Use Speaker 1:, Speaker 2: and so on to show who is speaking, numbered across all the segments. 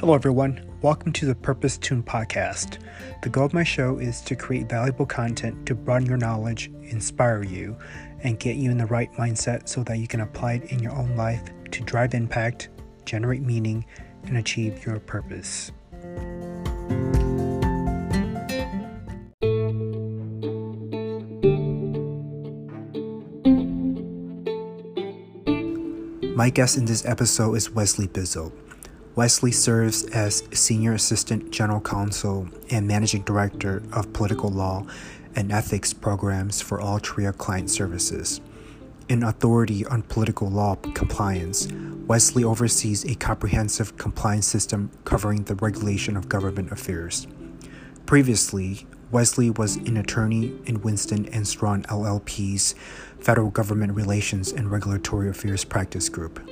Speaker 1: Hello, everyone. Welcome to the Purpose Tune podcast. The goal of my show is to create valuable content to broaden your knowledge, inspire you, and get you in the right mindset so that you can apply it in your own life to drive impact, generate meaning, and achieve your purpose. My guest in this episode is Wesley Bizzell. Wesley serves as Senior Assistant General Counsel and Managing Director of Political Law and Ethics Programs for Altria Client Services. An authority on political law compliance, Wesley oversees a comprehensive compliance system covering the regulation of government affairs. Previously, Wesley was an attorney in Winston and Strawn LLP's Federal Government Relations and Regulatory Affairs Practice Group.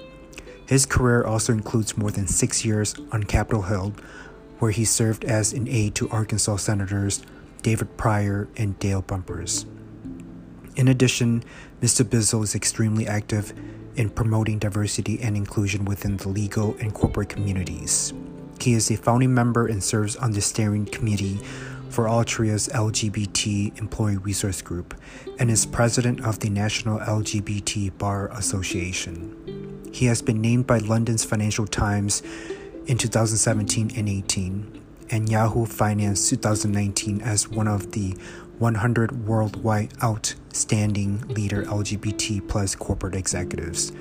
Speaker 1: His career also includes more than six years on Capitol Hill, where he served as an aide to Arkansas Senators David Pryor and Dale Bumpers. In addition, Mr. Bizzell is extremely active in promoting diversity and inclusion within the legal and corporate communities. He is a founding member and serves on the steering committee for Altria's LGBT Employee Resource Group and is president of the National LGBT Bar Association. He has been named by London's Financial Times in 2017 and 18 and Yahoo Finance 2019 as one of the 100 worldwide outstanding leader LGBT plus corporate executives.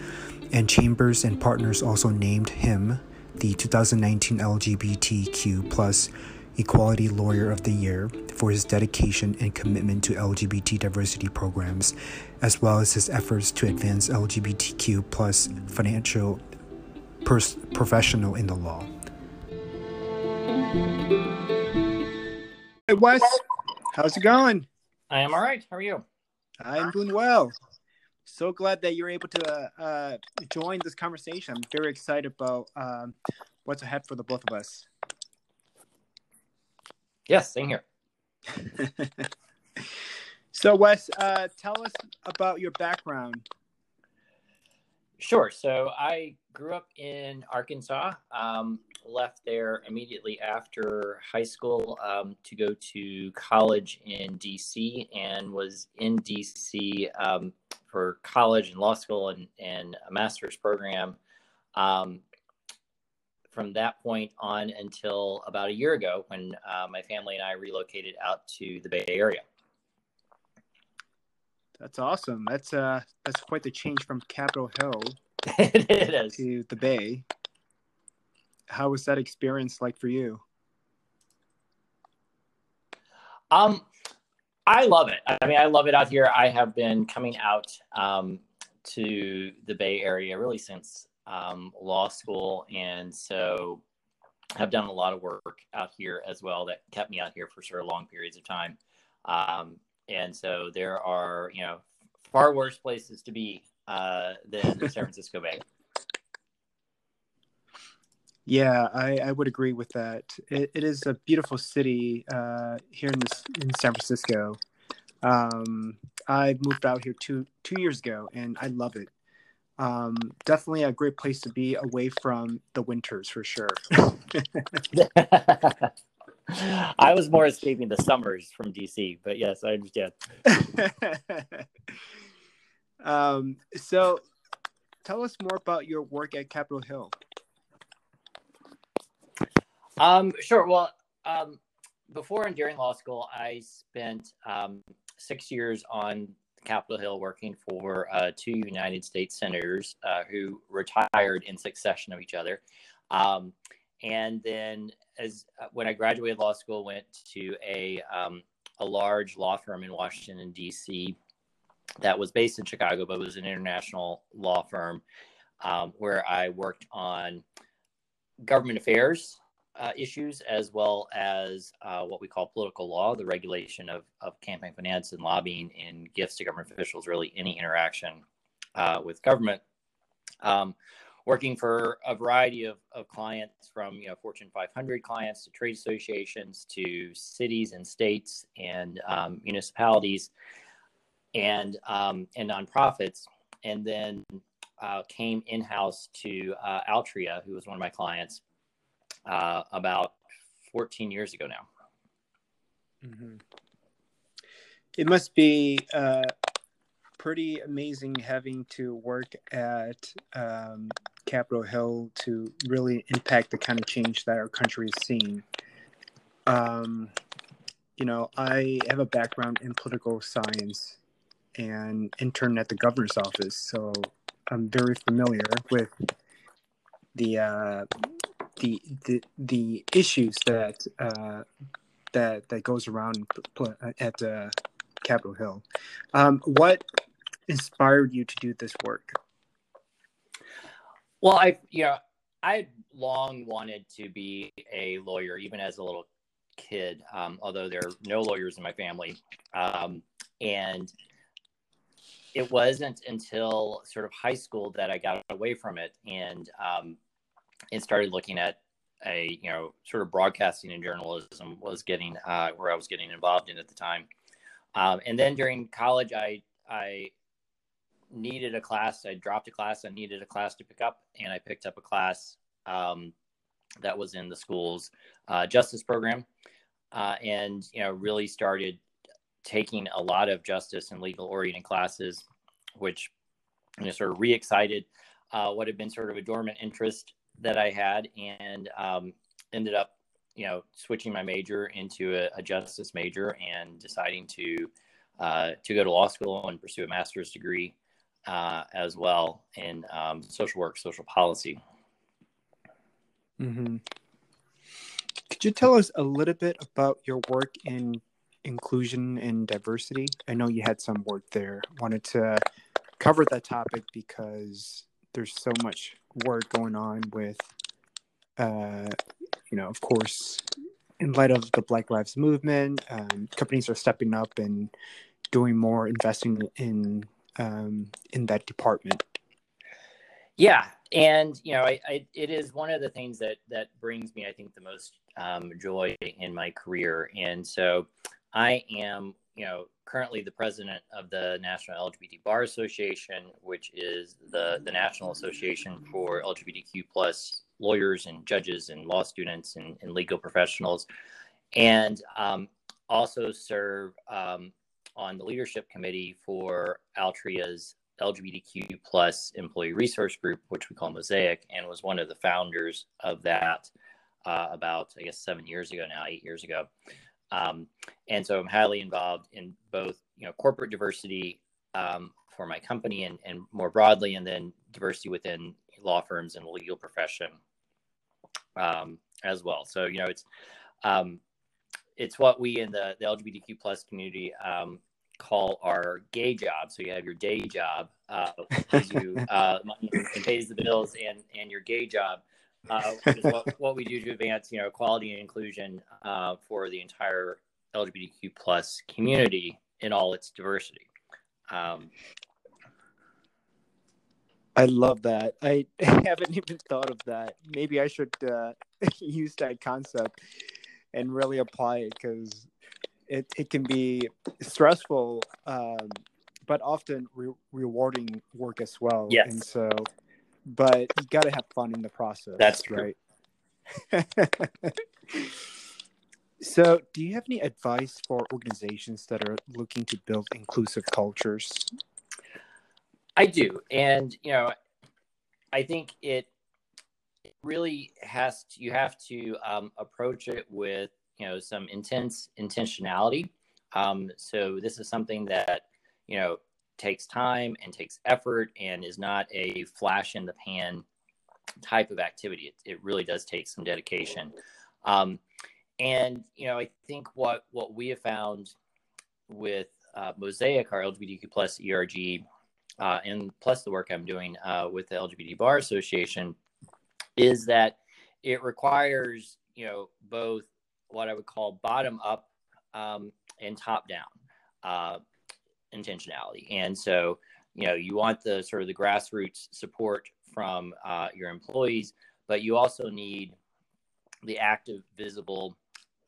Speaker 1: And Chambers and Partners also named him the 2019 LGBTQ plus Equality Lawyer of the Year for his dedication and commitment to LGBT diversity programs, as well as his efforts to advance LGBTQ plus financial pers- professional in the law. Hey Wes, how's it going?
Speaker 2: I am all right. How are you?
Speaker 1: I'm doing well. So glad that you're able to uh, join this conversation. I'm very excited about um, what's ahead for the both of us.
Speaker 2: Yes, same here.
Speaker 1: so, Wes, uh, tell us about your background.
Speaker 2: Sure. So, I grew up in Arkansas, um, left there immediately after high school um, to go to college in DC, and was in DC um, for college and law school and, and a master's program. Um, from that point on until about a year ago when uh, my family and I relocated out to the Bay Area.
Speaker 1: That's awesome. That's uh that's quite the change from Capitol Hill
Speaker 2: it is.
Speaker 1: to the Bay. How was that experience like for you?
Speaker 2: Um, I love it. I mean, I love it out here. I have been coming out um, to the Bay Area really since um, law school, and so I have done a lot of work out here as well that kept me out here for of long periods of time. Um, and so there are, you know, far worse places to be uh, than San Francisco Bay.
Speaker 1: Yeah, I, I would agree with that. It, it is a beautiful city uh, here in this in San Francisco. Um, I moved out here two two years ago, and I love it um, definitely a great place to be away from the winters for sure.
Speaker 2: I was more escaping the summers from DC, but yes, I understand.
Speaker 1: um, so, tell us more about your work at Capitol Hill.
Speaker 2: Um, sure. Well, um, before and during law school, I spent um, six years on Capitol Hill working for uh, two United States senators uh, who retired in succession of each other. Um, and then, as uh, when I graduated law school, went to a um, a large law firm in Washington D.C. that was based in Chicago, but was an international law firm um, where I worked on government affairs uh, issues as well as uh, what we call political law, the regulation of, of campaign finance and lobbying and gifts to government officials, really any interaction uh, with government. Um, working for a variety of, of clients from you know Fortune 500 clients to trade associations to cities and states and um, municipalities and um, and nonprofits, and then uh, came in house to uh, Altria, who was one of my clients, uh, about 14 years ago now.
Speaker 1: Mm-hmm. It must be uh, pretty amazing having to work at um, Capitol Hill to really impact the kind of change that our country is seeing. Um, you know, I have a background in political science and interned at the governor's office, so I'm very familiar with the uh, the, the the issues that uh, that that goes around at uh, Capitol Hill. Um, what inspired you to do this work?
Speaker 2: Well, I you know I long wanted to be a lawyer, even as a little kid. Um, although there are no lawyers in my family, um, and it wasn't until sort of high school that I got away from it and um, and started looking at a you know sort of broadcasting and journalism was getting uh, where I was getting involved in at the time. Um, and then during college, I I needed a class. I dropped a class. I needed a class to pick up, and I picked up a class um, that was in the school's uh, justice program, uh, and you know really started taking a lot of justice and legal oriented classes, which you know sort of re-excited uh, what had been sort of a dormant interest that I had, and um, ended up you know switching my major into a, a justice major and deciding to uh, to go to law school and pursue a master's degree uh, as well in um, social work, social policy.
Speaker 1: Mm-hmm. Could you tell us a little bit about your work in inclusion and diversity? I know you had some work there. Wanted to cover that topic because there's so much work going on with uh, you know, of course, in light of the Black Lives Movement, um, companies are stepping up and doing more investing in um, in that department.
Speaker 2: Yeah, and you know, I, I, it is one of the things that that brings me, I think, the most um, joy in my career. And so, I am, you know, currently the president of the National LGBT Bar Association, which is the the national association for LGBTQ plus lawyers and judges and law students and, and legal professionals, and um, also serve um, on the leadership committee for Altria's LGBTQ plus employee resource group, which we call Mosaic, and was one of the founders of that uh, about I guess seven years ago now, eight years ago. Um, and so I'm highly involved in both you know corporate diversity um, for my company and, and more broadly, and then diversity within law firms and the legal profession um, as well. So you know, it's um, it's what we in the, the LGBTQ plus community um, call our gay job. So you have your day job, uh, you uh, and pays the bills, and and your gay job, uh, what, what we do to advance you know equality and inclusion uh, for the entire LGBTQ plus community in all its diversity. Um,
Speaker 1: I love that. I haven't even thought of that. Maybe I should uh, use that concept and really apply it because it, it can be stressful, um, but often re- rewarding work as well.
Speaker 2: Yes.
Speaker 1: And so, but you got to have fun in the process.
Speaker 2: That's
Speaker 1: true. right. so, do you have any advice for organizations that are looking to build inclusive cultures?
Speaker 2: I do, and you know, I think it really has to. You have to um, approach it with you know some intense intentionality. Um, so this is something that you know takes time and takes effort and is not a flash in the pan type of activity. It, it really does take some dedication. Um, and you know, I think what what we have found with uh, Mosaic, our LGBTQ plus ERG uh, and plus the work I'm doing uh, with the LGBT Bar Association, is that it requires you know both what I would call bottom up um, and top down uh, intentionality, and so you know you want the sort of the grassroots support from uh, your employees, but you also need the active, visible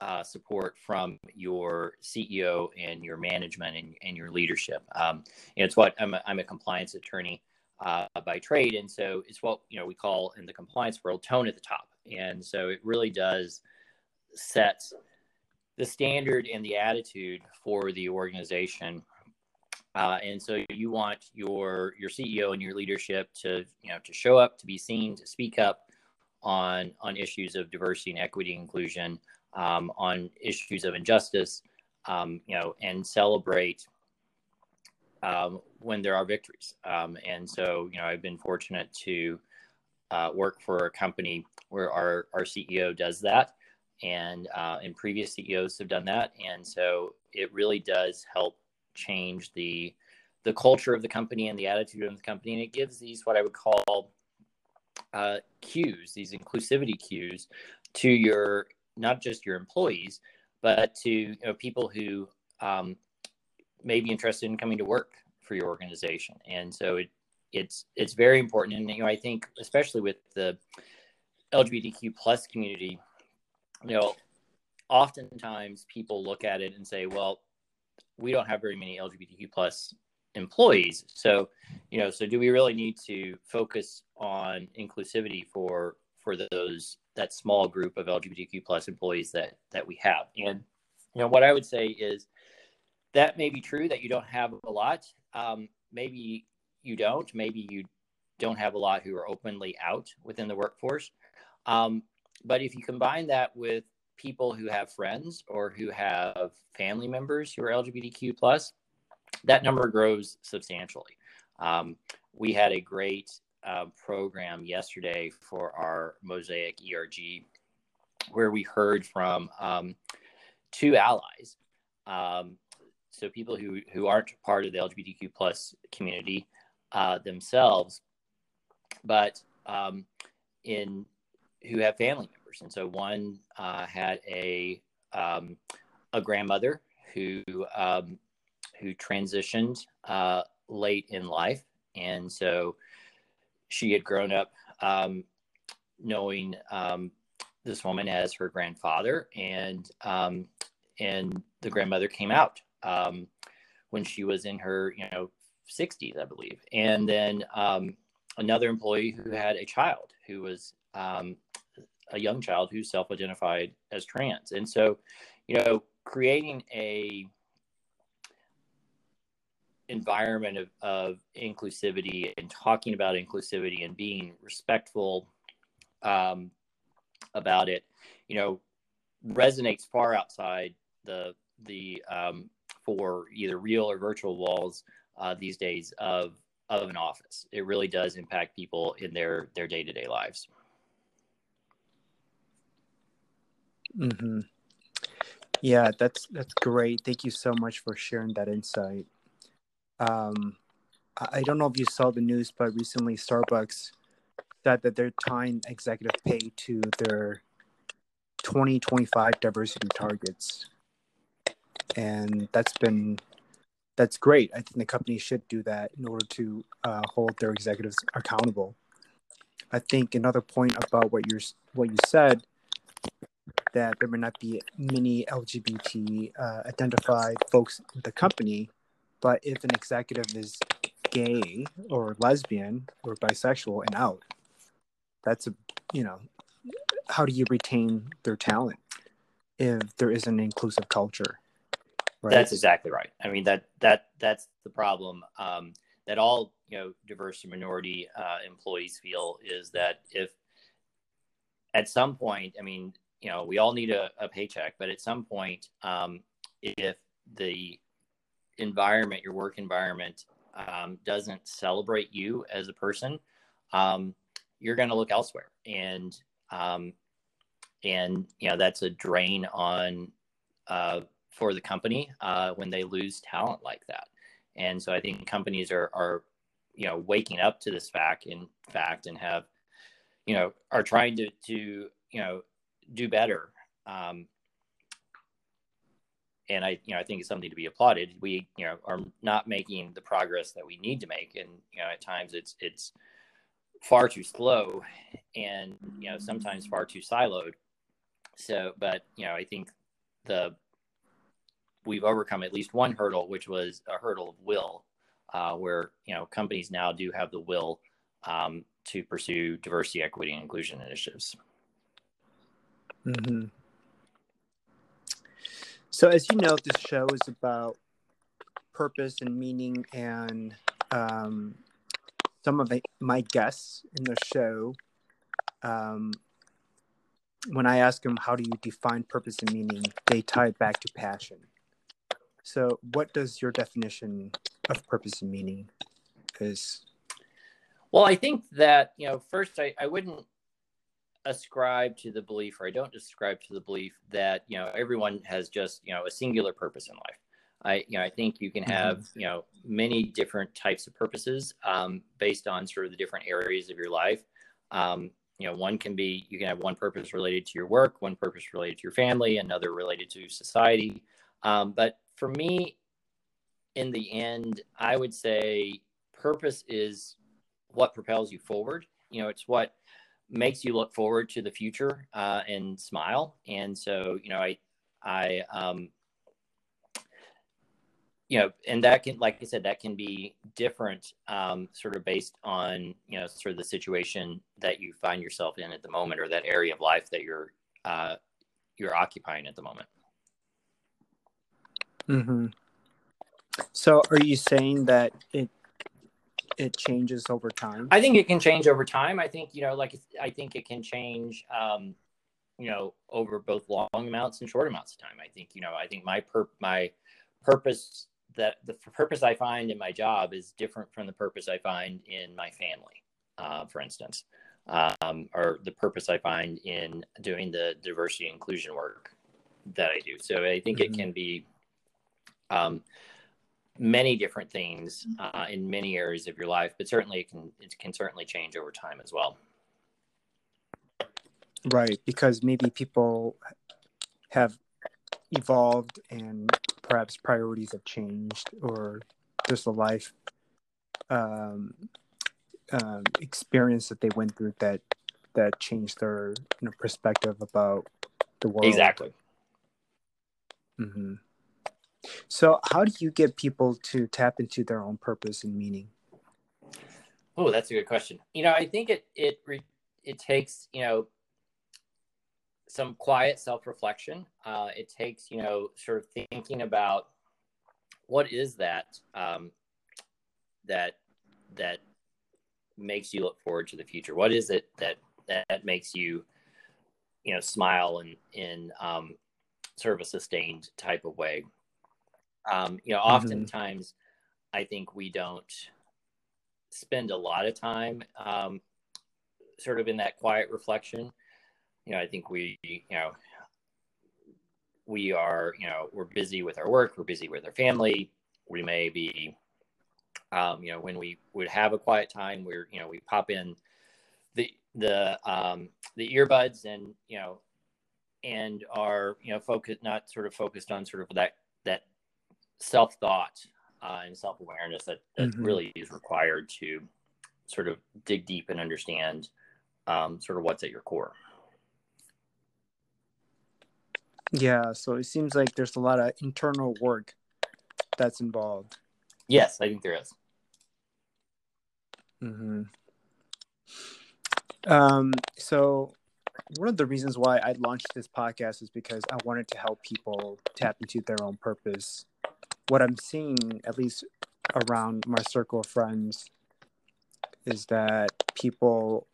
Speaker 2: uh, support from your CEO and your management and, and your leadership. Um, and it's what I'm a, I'm a compliance attorney uh, by trade, and so it's what you know we call in the compliance world tone at the top. and so it really does set the standard and the attitude for the organization. Uh, and so you want your your CEO and your leadership to you know to show up, to be seen, to speak up on on issues of diversity and equity inclusion, um, on issues of injustice, um, you know, and celebrate um, when there are victories. Um, and so, you know, I've been fortunate to uh, work for a company where our, our CEO does that. And, uh, and previous CEOs have done that. And so it really does help change the, the culture of the company and the attitude of the company. And it gives these, what I would call uh, cues, these inclusivity cues to your, not just your employees, but to you know, people who um, may be interested in coming to work for your organization. And so it, it's it's very important. And you know, I think especially with the LGBTQ plus community, you know, oftentimes people look at it and say, well, we don't have very many LGBTQ plus employees. So, you know, so do we really need to focus on inclusivity for for those that small group of LGBTQ plus employees that that we have? And you know, what I would say is that may be true that you don't have a lot. Um, maybe you don't. Maybe you don't have a lot who are openly out within the workforce. Um, but if you combine that with people who have friends or who have family members who are LGBTQ plus, that number grows substantially. Um, we had a great uh, program yesterday for our Mosaic ERG where we heard from um, two allies um, so people who who aren't part of the LGBTQ plus community uh, themselves, but um, in who have family members, and so one uh, had a um, a grandmother who um, who transitioned uh, late in life, and so she had grown up um, knowing um, this woman as her grandfather, and um, and the grandmother came out um, when she was in her, you know, 60s, I believe. And then another employee who had a child who was um, a young child who self-identified as trans. And so, you know, creating a environment of, of inclusivity and talking about inclusivity and being respectful um, about it, you know, resonates far outside the the um, for either real or virtual walls uh, these days of of an office. It really does impact people in their their day to day lives.
Speaker 1: Mm-hmm. Yeah, that's that's great. Thank you so much for sharing that insight. Um, I don't know if you saw the news, but recently Starbucks said that they're tying executive pay to their 2025 diversity targets and that's been that's great. I think the company should do that in order to uh, hold their executives accountable. I think another point about what you're what you said that there may not be many LGBT uh, identified folks in the company, but if an executive is gay or lesbian or bisexual and out, that's a you know how do you retain their talent if there is an inclusive culture?
Speaker 2: Right. That's exactly right. I mean that that that's the problem um, that all you know diverse and minority uh, employees feel is that if at some point, I mean, you know, we all need a, a paycheck, but at some point, um, if the environment, your work environment, um, doesn't celebrate you as a person, um, you're going to look elsewhere, and um, and you know that's a drain on uh, for the company uh, when they lose talent like that. And so I think companies are, are, you know, waking up to this fact in fact and have, you know, are trying to, to you know, do better. Um, and I, you know, I think it's something to be applauded. We, you know, are not making the progress that we need to make, and you know, at times it's it's far too slow, and you know, sometimes far too siloed. So, but you know, I think the we've overcome at least one hurdle, which was a hurdle of will, uh, where you know companies now do have the will um, to pursue diversity, equity, and inclusion initiatives.
Speaker 1: Mm-hmm. So, as you know, this show is about purpose and meaning, and um, some of my guests in the show, um, when I ask them, How do you define purpose and meaning? they tie it back to passion. So, what does your definition of purpose and meaning is?
Speaker 2: Well, I think that, you know, first, I, I wouldn't ascribe to the belief, or I don't ascribe to the belief that, you know, everyone has just, you know, a singular purpose in life. I, you know, I think you can mm-hmm. have, you know, many different types of purposes um, based on sort of the different areas of your life. Um, you know, one can be you can have one purpose related to your work, one purpose related to your family, another related to society. Um, but for me, in the end, I would say purpose is what propels you forward. You know, it's what makes you look forward to the future uh, and smile. And so, you know, I, I, um, you know, and that can, like I said, that can be different, um, sort of based on, you know, sort of the situation that you find yourself in at the moment, or that area of life that you're, uh, you're occupying at the moment.
Speaker 1: Hmm. So, are you saying that it it changes over time?
Speaker 2: I think it can change over time. I think you know, like I think it can change, um, you know, over both long amounts and short amounts of time. I think you know, I think my per my purpose that the purpose I find in my job is different from the purpose I find in my family, uh, for instance, um, or the purpose I find in doing the diversity inclusion work that I do. So I think mm-hmm. it can be um, many different things uh, in many areas of your life, but certainly it can it can certainly change over time as well.
Speaker 1: Right, because maybe people have evolved and perhaps priorities have changed, or just a life um, um, experience that they went through that that changed their you know, perspective about the world.
Speaker 2: Exactly.
Speaker 1: Mm-hmm. So, how do you get people to tap into their own purpose and meaning?
Speaker 2: Oh, that's a good question. You know, I think it it it takes you know some quiet self reflection. Uh, it takes you know sort of thinking about what is that um, that that makes you look forward to the future. What is it that that makes you you know smile in in um, sort of a sustained type of way um, you know, mm-hmm. oftentimes I think we don't spend a lot of time um, sort of in that quiet reflection. You know, I think we, you know, we are, you know, we're busy with our work, we're busy with our family. We may be, um, you know, when we would have a quiet time, we're, you know, we pop in the the um, the earbuds and you know, and are you know focused, not sort of focused on sort of that that self thought uh, and self awareness that, that mm-hmm. really is required to sort of dig deep and understand um, sort of what's at your core.
Speaker 1: Yeah, so it seems like there's a lot of internal work that's involved.
Speaker 2: Yes, I think there is.
Speaker 1: Mm-hmm. Um, so one of the reasons why I launched this podcast is because I wanted to help people tap into their own purpose what I'm seeing, at least around my circle of friends, is that people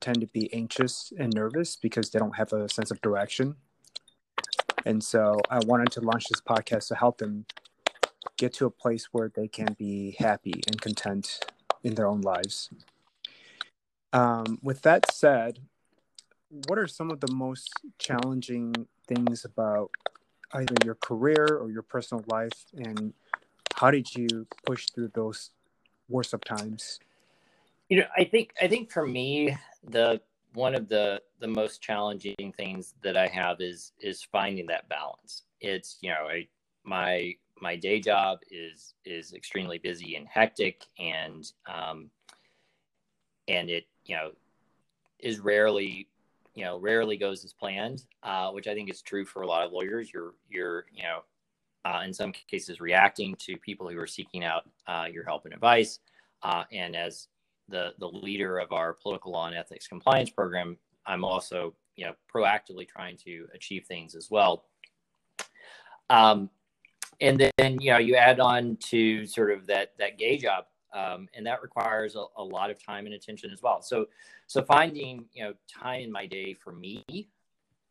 Speaker 1: tend to be anxious and nervous because they don't have a sense of direction. And so I wanted to launch this podcast to help them get to a place where they can be happy and content in their own lives. Um, with that said, what are some of the most challenging things about either your career or your personal life? And how did you push through those worst of times?
Speaker 2: You know i think i think for me the one of the the most challenging things that i have is is finding that balance. It's you know I, my my day job is is extremely busy and hectic and um and it you know is rarely you know rarely goes as planned, uh, which I think is true for a lot of lawyers. You're you're you know uh, in some cases reacting to people who are seeking out uh, your help and advice, uh, and as the the leader of our political law and ethics compliance program, I'm also you know proactively trying to achieve things as well. Um, and then you know you add on to sort of that that gay job um, and that requires a, a, lot of time and attention as well. So so finding you know time in my day for me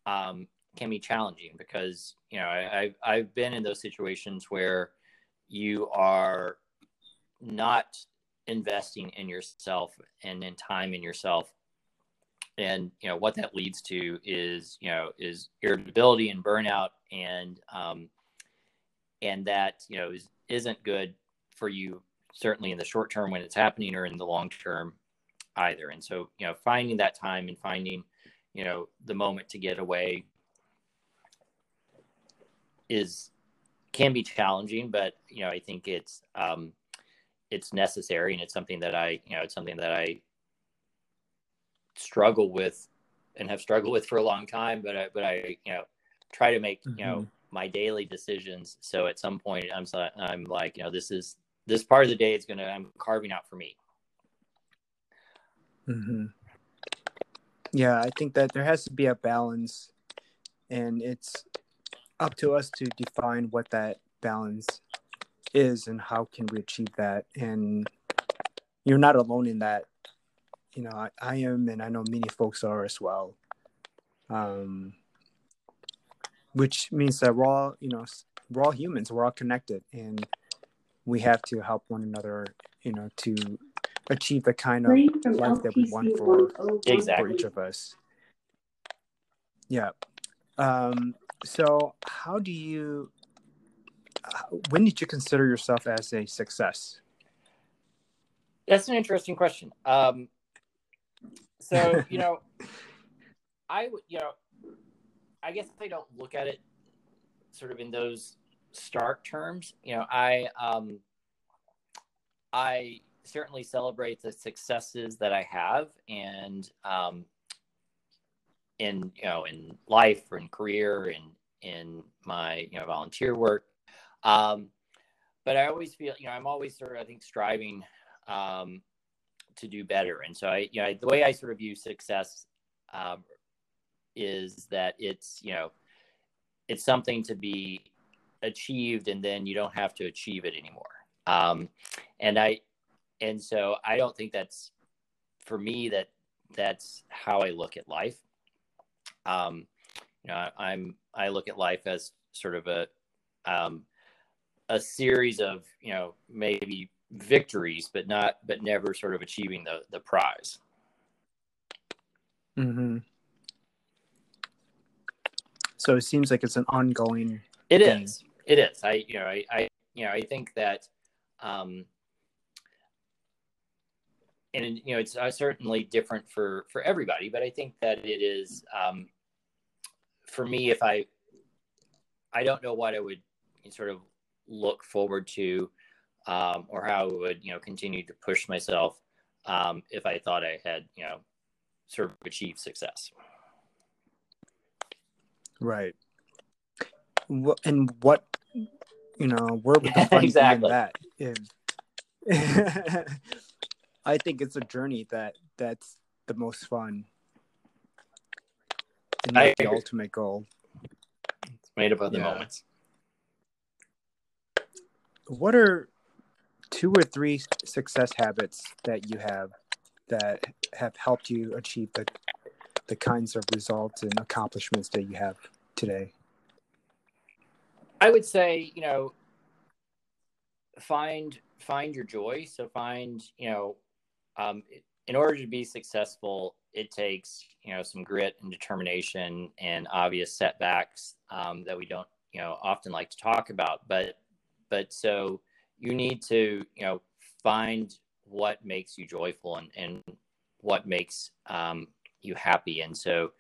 Speaker 2: um, can be challenging because you know I, I've, I've been in those situations where you are not investing in yourself and in time in yourself. And you know what that leads to is you know is irritability and burnout and um, and that you know is, isn't good for you certainly in the short term when it's happening or in the long term either and so you know finding that time and finding you know the moment to get away is can be challenging but you know i think it's um it's necessary and it's something that i you know it's something that i struggle with and have struggled with for a long time but i but i you know try to make mm-hmm. you know mm-hmm my daily decisions. So at some point, I'm I'm like, you know, this is this part of the day is gonna I'm carving out for me.
Speaker 1: Mm-hmm. Yeah, I think that there has to be a balance, and it's up to us to define what that balance is and how can we achieve that. And you're not alone in that. You know, I, I am, and I know many folks are as well. Um, which means that we're all you know we're all humans we're all connected and we have to help one another you know to achieve the kind of life that we want for,
Speaker 2: exactly.
Speaker 1: for each of us. Yeah. Um, so how do you when did you consider yourself as a success?
Speaker 2: That's an interesting question. Um, so you know i would you know I guess I don't look at it sort of in those stark terms. You know, I um, I certainly celebrate the successes that I have, and um, in you know in life or in career and in my you know volunteer work. Um, but I always feel you know I'm always sort of I think striving um, to do better, and so I you know the way I sort of view success um, is that it's you know it's something to be achieved and then you don't have to achieve it anymore um, and i and so i don't think that's for me that that's how i look at life um, you know I, i'm i look at life as sort of a um, a series of you know maybe victories but not but never sort of achieving the the prize
Speaker 1: mm-hmm. So it seems like it's an ongoing.
Speaker 2: It thing. is. It is. I you know I, I you know I think that, um, and you know it's uh, certainly different for for everybody, but I think that it is um, for me if I I don't know what I would sort of look forward to um, or how I would you know continue to push myself um, if I thought I had you know sort of achieved success.
Speaker 1: Right. And what, you know, where would the fun exactly. be in that? Yeah. I think it's a journey that that's the most fun. And that's the ultimate goal.
Speaker 2: It's made up of the yeah. moments.
Speaker 1: What are two or three success habits that you have that have helped you achieve the the kinds of results and accomplishments that you have today?
Speaker 2: I would say, you know, find find your joy. So find, you know, um, in order to be successful, it takes you know some grit and determination and obvious setbacks um, that we don't you know often like to talk about. But but so you need to you know find what makes you joyful and and what makes um, you happy. And so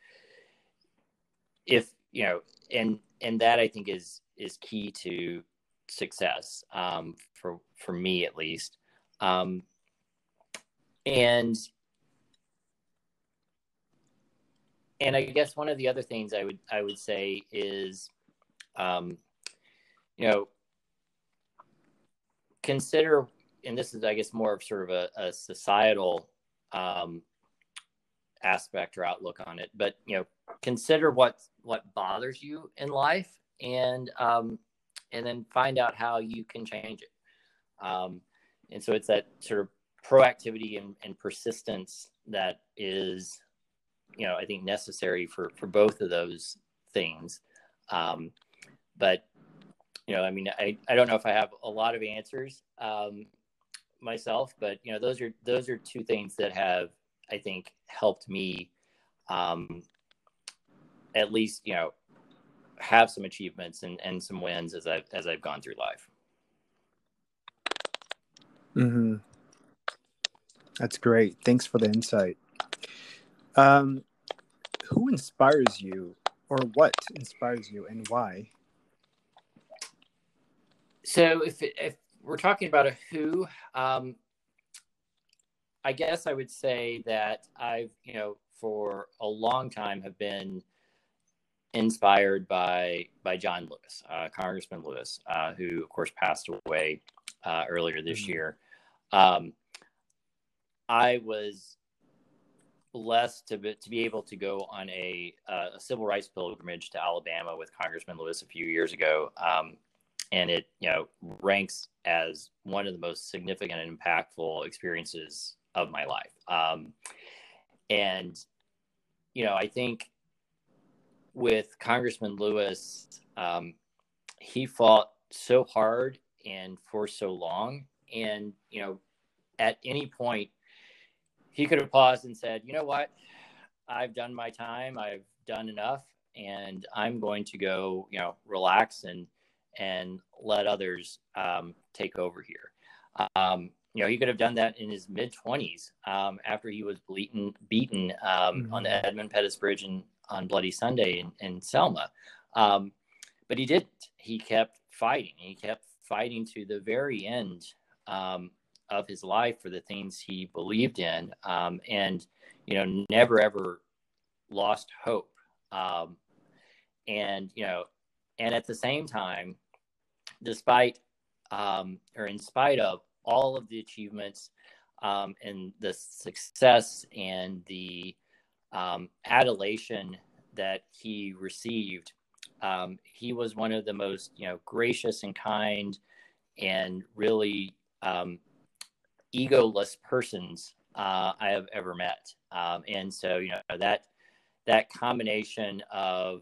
Speaker 2: if you know, and and that I think is is key to success um, for for me at least. Um, and and I guess one of the other things I would I would say is, um, you know, consider, and this is I guess more of sort of a, a societal um, aspect or outlook on it. But you know, consider what what bothers you in life, and um, and then find out how you can change it. Um, and so it's that sort of proactivity and, and persistence that is, you know, I think necessary for for both of those things. Um, but you know, I mean, I, I don't know if I have a lot of answers um, myself, but you know, those are those are two things that have I think helped me um, at least you know have some achievements and, and some wins as I've as I've gone through life.
Speaker 1: Mm-hmm. That's great. Thanks for the insight. Um, who inspires you, or what inspires you, and why?
Speaker 2: So, if if we're talking about a who, um, I guess I would say that I've you know for a long time have been inspired by by John Lewis, uh, Congressman Lewis, uh, who of course passed away uh, earlier this mm-hmm. year. Um, I was blessed to be, to be able to go on a, uh, a civil rights pilgrimage to Alabama with Congressman Lewis a few years ago, um, and it you know ranks as one of the most significant and impactful experiences of my life. Um, and you know, I think with Congressman Lewis, um, he fought so hard and for so long. And, you know, at any point, he could have paused and said, you know what? I've done my time. I've done enough. And I'm going to go, you know, relax and, and let others um, take over here. Um, you know, he could have done that in his mid 20s um, after he was beaten, beaten um, mm-hmm. on the Edmund Pettus Bridge in, on Bloody Sunday in, in Selma. Um, but he didn't. He kept fighting. He kept fighting to the very end um, of his life for the things he believed in, um, and you know, never ever lost hope. Um, and you know, and at the same time, despite um, or in spite of all of the achievements um, and the success and the um, adulation that he received. Um, he was one of the most, you know, gracious and kind, and really um, egoless persons uh, I have ever met. Um, and so, you know, that that combination of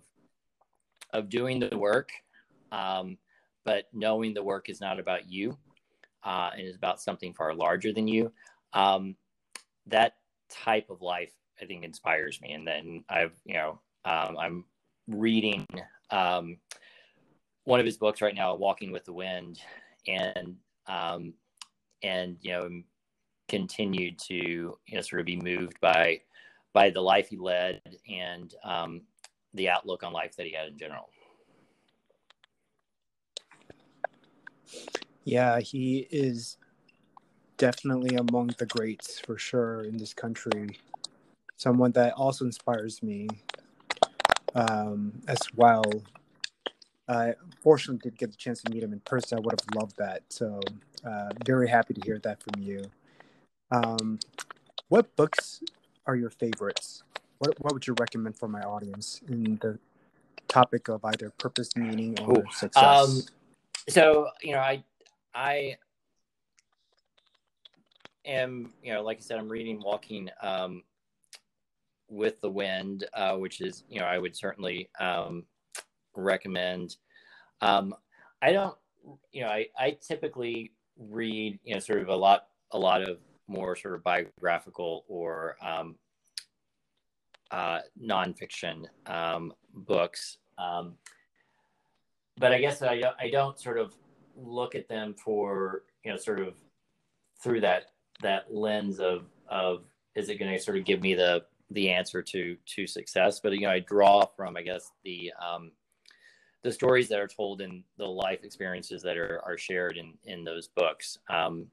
Speaker 2: of doing the work, um, but knowing the work is not about you uh, and is about something far larger than you. Um, that type of life I think inspires me. And then I've, you know, um, I'm reading um, one of his books right now, Walking with the Wind, and um, and you know, continued to you know sort of be moved by by the life he led and um, the outlook on life that he had in general.
Speaker 1: Yeah, he is definitely among the greats for sure in this country someone that also inspires me um, as well. I fortunately did get the chance to meet him in person. I would have loved that. So, uh, very happy to hear that from you. Um, what books are your favorites? What, what would you recommend for my audience in the topic of either purpose, meaning, or Ooh. success? Um,
Speaker 2: so, you know, I, I am, you know, like I said, I'm reading Walking um, with the wind, uh, which is you know I would certainly um, recommend. Um, I don't, you know, I, I typically read you know sort of a lot a lot of more sort of biographical or um, uh, nonfiction um, books. Um, but I guess I, I don't sort of look at them for you know sort of through that that lens of of is it going to sort of give me the the answer to to success but you know i draw from i guess the um the stories that are told in the life experiences that are are shared in in those books um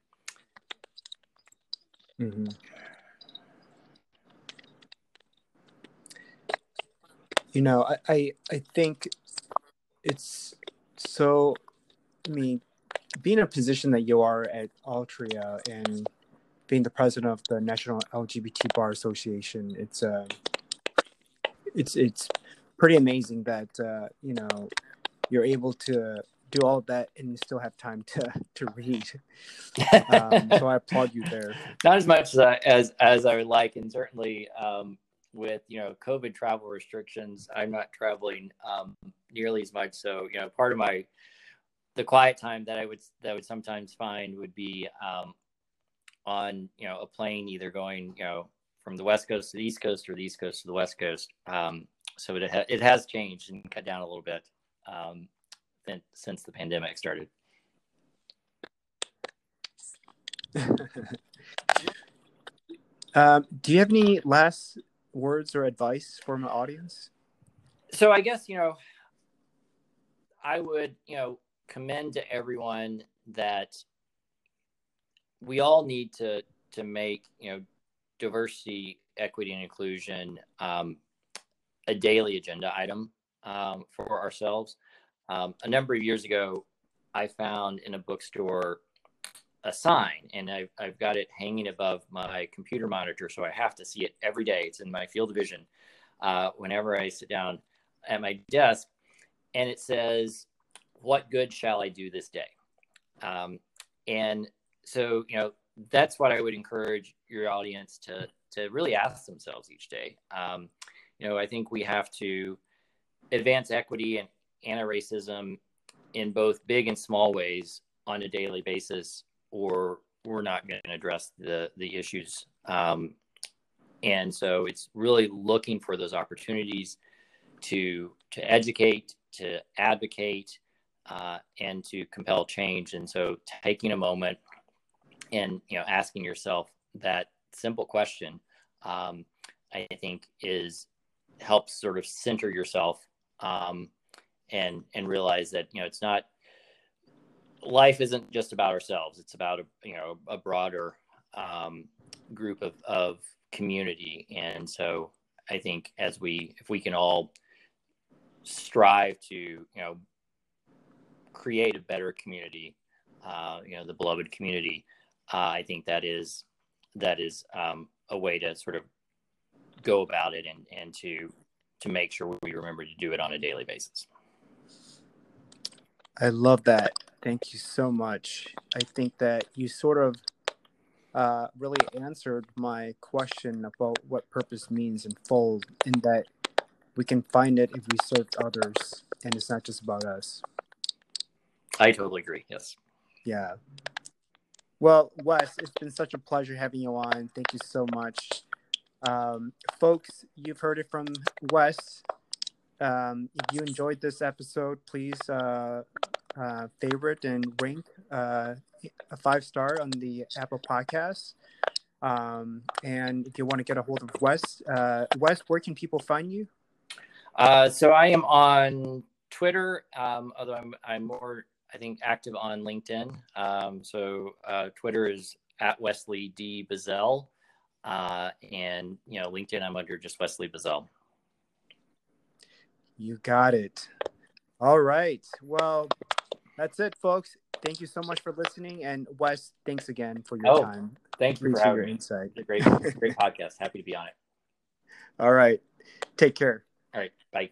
Speaker 2: mm-hmm.
Speaker 1: you know I, I i think it's so i mean being in a position that you are at altria and being the president of the National LGBT Bar Association, it's uh, it's it's pretty amazing that uh, you know you're able to do all of that and still have time to to read. Um, so I applaud you there.
Speaker 2: Not as much as I, as, as I would like, and certainly um, with you know COVID travel restrictions, I'm not traveling um, nearly as much. So you know, part of my the quiet time that I would that I would sometimes find would be um, on you know a plane either going you know from the west coast to the east coast or the east coast to the west coast. Um, so it ha- it has changed and cut down a little bit um, since the pandemic started.
Speaker 1: um, do you have any last words or advice for my audience?
Speaker 2: So I guess you know, I would you know commend to everyone that we all need to to make you know diversity, equity, and inclusion um, a daily agenda item um, for ourselves. Um, a number of years ago, I found in a bookstore a sign, and I've, I've got it hanging above my computer monitor, so I have to see it every day. It's in my field of vision uh, whenever I sit down at my desk, and it says, "What good shall I do this day?" Um, and so, you know, that's what I would encourage your audience to to really ask themselves each day. Um, you know, I think we have to advance equity and anti-racism in both big and small ways on a daily basis, or we're not going to address the the issues. Um, and so it's really looking for those opportunities to to educate, to advocate, uh, and to compel change. And so taking a moment and you know asking yourself that simple question um, i think is helps sort of center yourself um, and and realize that you know it's not life isn't just about ourselves. It's about a you know a broader um, group of, of community. And so i think as we if we can all strive to you know create a better community uh, you know the beloved community uh, I think that is that is um, a way to sort of go about it and and to to make sure we remember to do it on a daily basis.
Speaker 1: I love that. Thank you so much. I think that you sort of uh, really answered my question about what purpose means in full, in that we can find it if we serve others, and it's not just about us.
Speaker 2: I totally agree. Yes.
Speaker 1: Yeah. Well, Wes, it's been such a pleasure having you on. Thank you so much. Um, folks, you've heard it from Wes. Um, if you enjoyed this episode, please uh, uh, favorite and rank uh, a five star on the Apple Podcasts. Um, and if you want to get a hold of Wes, uh, Wes, where can people find you?
Speaker 2: Uh, so I am on Twitter, um, although I'm, I'm more I think, active on LinkedIn. Um, so uh, Twitter is at Wesley D. Bizzell. Uh, and, you know, LinkedIn, I'm under just Wesley Bizzell.
Speaker 1: You got it. All right. Well, that's it, folks. Thank you so much for listening. And Wes, thanks again for your oh, time.
Speaker 2: Thank you Appreciate for having your me. insight. great, great podcast. Happy to be on it.
Speaker 1: All right. Take care.
Speaker 2: All right. Bye.